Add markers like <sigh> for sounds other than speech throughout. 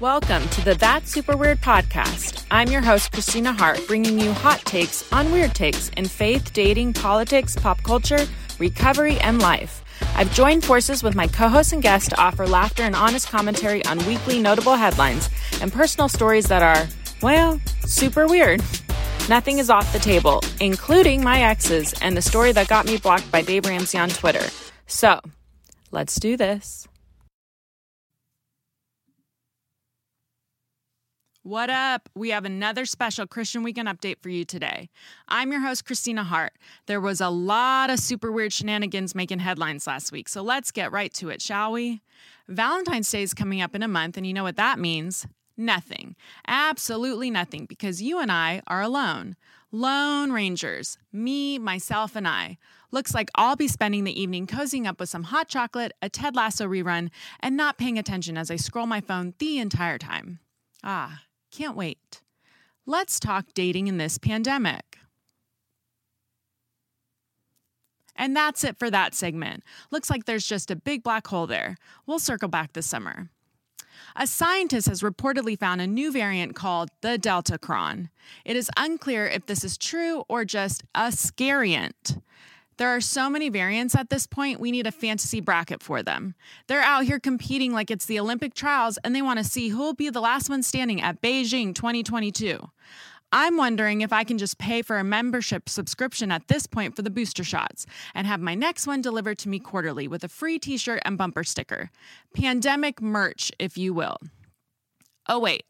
Welcome to the That Super Weird podcast. I'm your host, Kristina Hart, bringing you hot takes on weird takes in faith, dating, politics, pop culture, recovery, and life. I've joined forces with my co hosts and guests to offer laughter and honest commentary on weekly notable headlines and personal stories that are, well, super weird. Nothing is off the table, including my exes and the story that got me blocked by Dave Ramsey on Twitter. So, let's do this. What up? We have another special Christian Weekend update for you today. I'm your host, Kristina Hart. There was a lot of super weird shenanigans making headlines last week, so let's get right to it, shall we? Valentine's Day is coming up in a month, and you know what that means? Nothing. Absolutely nothing, because you and I are alone. Lone Rangers. Me, myself, and I. Looks like I'll be spending the evening cozying up with some hot chocolate, a Ted Lasso rerun, and not paying attention as I scroll my phone the entire time. Ah, can't wait. Let's talk dating in this pandemic. And that's it for that segment. Looks like there's just a big black hole there. We'll circle back this summer. A scientist has reportedly found a new variant called the Deltacron. It is unclear if this is true or just a scariant. There are so many variants at this point, we need a fantasy bracket for them. They're out here competing like it's the Olympic trials and they want to see who will be the last one standing at Beijing 2022. I'm wondering if I can just pay for a membership subscription at this point for the booster shots and have my next one delivered to me quarterly with a free t shirt and bumper sticker. Pandemic merch, if you will. Oh, wait.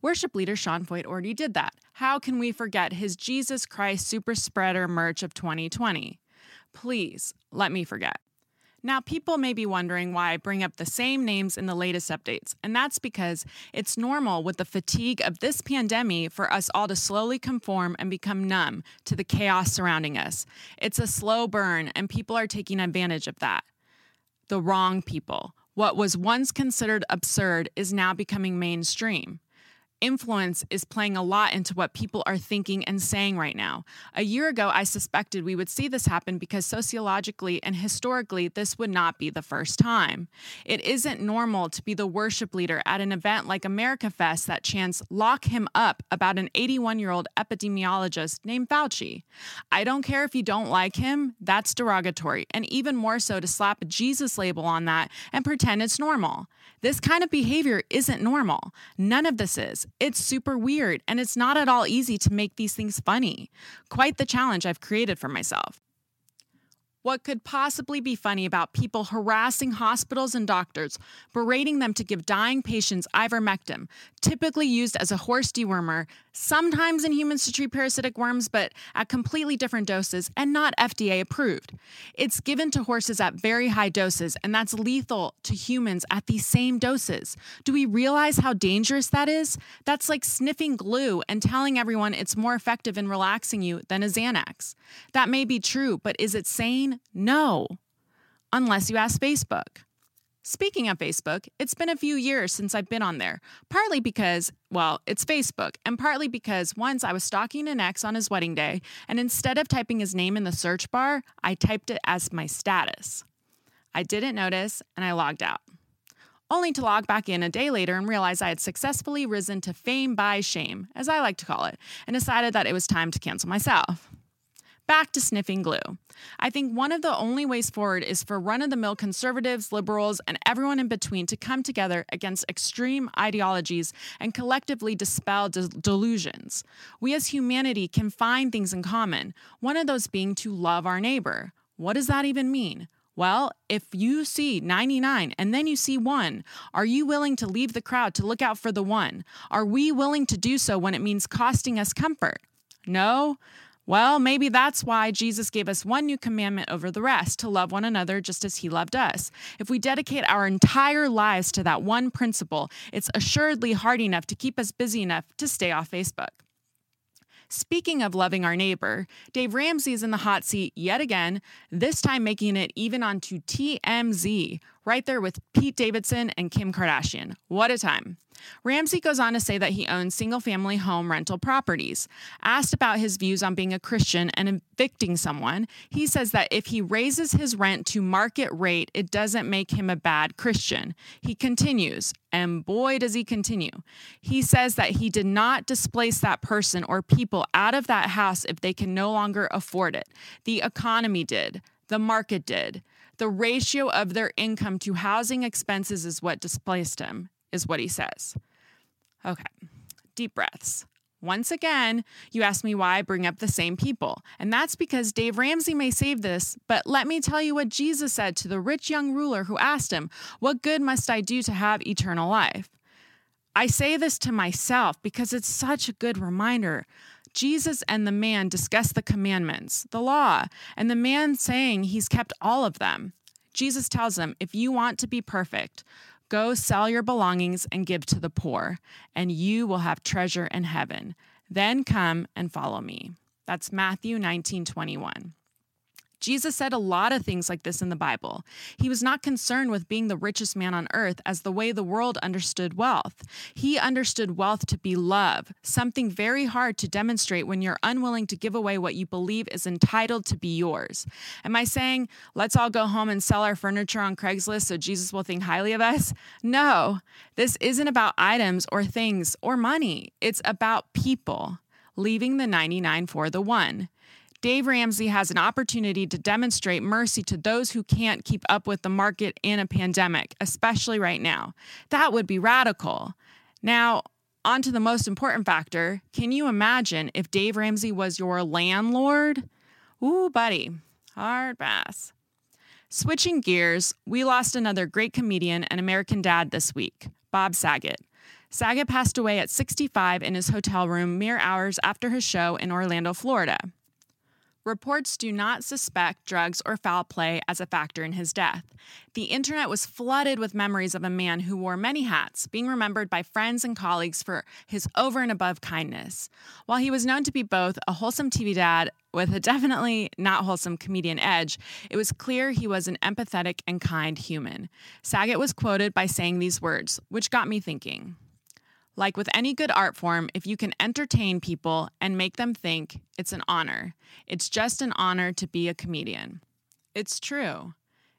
Worship leader Sean Feucht already did that. How can we forget his Jesus Christ Super Spreader merch of 2020? Please let me forget. Now, people may be wondering why I bring up the same names in the latest updates, and that's because it's normal with the fatigue of this pandemic for us all to slowly conform and become numb to the chaos surrounding us. It's a slow burn, and people are taking advantage of that. The wrong people. What was once considered absurd is now becoming mainstream influence is playing a lot into what people are thinking and saying right now. A year ago, I suspected we would see this happen because sociologically and historically, this would not be the first time. It isn't normal to be the worship leader at an event like America Fest that chants, lock him up, about an 81 year old epidemiologist named Fauci. I don't care if you don't like him, that's derogatory, and even more so to slap a Jesus label on that and pretend it's normal. This kind of behavior isn't normal. None of this is. It's super weird, and it's not at all easy to make these things funny. Quite the challenge I've created for myself. What could possibly be funny about people harassing hospitals and doctors, berating them to give dying patients ivermectin, typically used as a horse dewormer, sometimes in humans to treat parasitic worms, but at completely different doses and not FDA approved? It's given to horses at very high doses, and that's lethal to humans at these same doses. Do we realize how dangerous that is? That's like sniffing glue and telling everyone it's more effective in relaxing you than a Xanax. That may be true, but is it sane? No, unless you ask Facebook. Speaking of Facebook, it's been a few years since I've been on there, partly because, well, it's Facebook, and partly because once I was stalking an ex on his wedding day, and instead of typing his name in the search bar, I typed it as my status. I didn't notice, and I logged out. Only to log back in a day later and realize I had successfully risen to fame by shame, as I like to call it, and decided that it was time to cancel myself back to sniffing glue. I think one of the only ways forward is for run of the mill conservatives, liberals, and everyone in between to come together against extreme ideologies and collectively dispel de- delusions. We as humanity can find things in common, one of those being to love our neighbor. What does that even mean? Well, if you see 99 and then you see one, are you willing to leave the crowd to look out for the one? Are we willing to do so when it means costing us comfort? No? Well, maybe that's why Jesus gave us one new commandment over the rest to love one another just as he loved us. If we dedicate our entire lives to that one principle, it's assuredly hard enough to keep us busy enough to stay off Facebook. Speaking of loving our neighbor, Dave Ramsey is in the hot seat yet again, this time making it even onto TMZ. Right there with Pete Davidson and Kim Kardashian. What a time. Ramsey goes on to say that he owns single family home rental properties. Asked about his views on being a Christian and evicting someone, he says that if he raises his rent to market rate, it doesn't make him a bad Christian. He continues, and boy, does he continue. He says that he did not displace that person or people out of that house if they can no longer afford it. The economy did, the market did. The ratio of their income to housing expenses is what displaced him is what he says. Okay, deep breaths. Once again, you ask me why I bring up the same people. And that's because Dave Ramsey may save this, but let me tell you what Jesus said to the rich young ruler who asked him, What good must I do to have eternal life? I say this to myself because it's such a good reminder. Jesus and the man discuss the commandments, the law, and the man saying he's kept all of them. Jesus tells him, If you want to be perfect, Go sell your belongings and give to the poor, and you will have treasure in heaven. Then come and follow me. That's Matthew 19 21. Jesus said a lot of things like this in the Bible. He was not concerned with being the richest man on earth as the way the world understood wealth. He understood wealth to be love, something very hard to demonstrate when you're unwilling to give away what you believe is entitled to be yours. Am I saying, let's all go home and sell our furniture on Craigslist so Jesus will think highly of us? No, this isn't about items or things or money. It's about people, leaving the 99 for the one. Dave Ramsey has an opportunity to demonstrate mercy to those who can't keep up with the market in a pandemic, especially right now. That would be radical. Now, on to the most important factor. Can you imagine if Dave Ramsey was your landlord? Ooh, buddy, hard pass. Switching gears, we lost another great comedian and American dad this week, Bob Saget. Saget passed away at 65 in his hotel room mere hours after his show in Orlando, Florida. Reports do not suspect drugs or foul play as a factor in his death. The internet was flooded with memories of a man who wore many hats, being remembered by friends and colleagues for his over and above kindness. While he was known to be both a wholesome TV dad with a definitely not wholesome comedian edge, it was clear he was an empathetic and kind human. Saget was quoted by saying these words, which got me thinking. Like with any good art form, if you can entertain people and make them think, it's an honor. It's just an honor to be a comedian. It's true.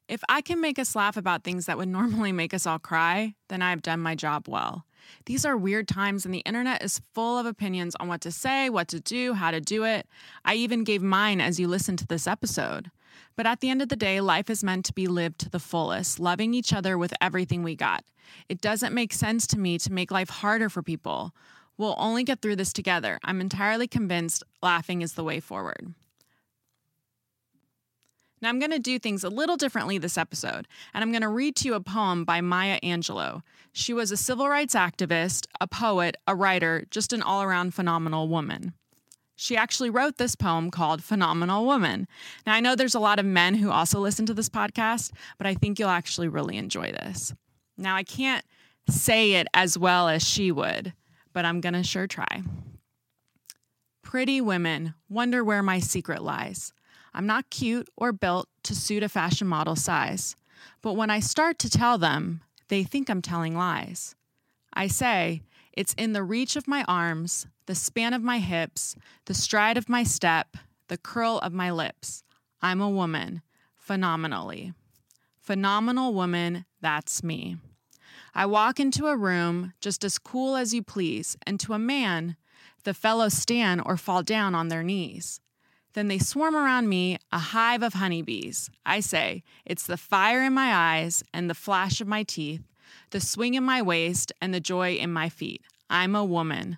If I can make us laugh about things that would <laughs> normally make us all cry, then I have done my job well. These are weird times, and the internet is full of opinions on what to say, what to do, how to do it. I even gave mine as you listened to this episode. But at the end of the day, life is meant to be lived to the fullest, loving each other with everything we got. It doesn't make sense to me to make life harder for people. We'll only get through this together. I'm entirely convinced laughing is the way forward. Now, I'm going to do things a little differently this episode, and I'm going to read to you a poem by Maya Angelou. She was a civil rights activist, a poet, a writer, just an all around phenomenal woman. She actually wrote this poem called Phenomenal Woman. Now, I know there's a lot of men who also listen to this podcast, but I think you'll actually really enjoy this. Now, I can't say it as well as she would, but I'm going to sure try. Pretty women wonder where my secret lies. I'm not cute or built to suit a fashion model size, but when I start to tell them, they think I'm telling lies. I say, it's in the reach of my arms, the span of my hips, the stride of my step, the curl of my lips. I'm a woman, phenomenally. Phenomenal woman, that's me. I walk into a room just as cool as you please, and to a man, the fellows stand or fall down on their knees. Then they swarm around me, a hive of honeybees. I say, it's the fire in my eyes and the flash of my teeth the swing in my waist, and the joy in my feet. I'm a woman,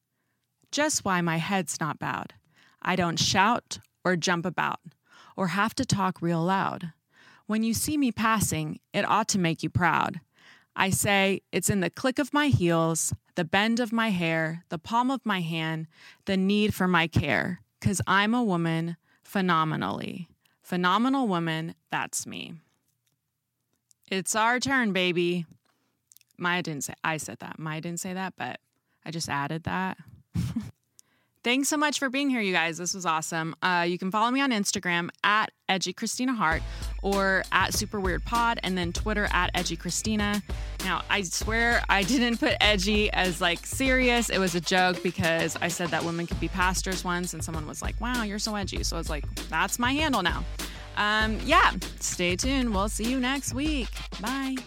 just why my head's not bowed. I don't shout or jump about or have to talk real loud. When you see me passing, it ought to make you proud. I say it's in the click of my heels, the bend of my hair, the palm of my hand, the need for my care. Cause I'm a woman phenomenally. Phenomenal woman, that's me. It's our turn, baby. Maya didn't say I said that. Maya didn't say that, but I just added that. <laughs> Thanks so much for being here, you guys. This was awesome. Uh, you can follow me on Instagram at Edgy Kristina Hart or at Super Weird Pod, and then Twitter at Edgy Kristina. Now, I swear I didn't put edgy as like serious. It was a joke because I said that women could be pastors once, and someone was like, "Wow, you're so edgy." So I was like, "That's my handle now." Um, yeah, stay tuned. We'll see you next week. Bye.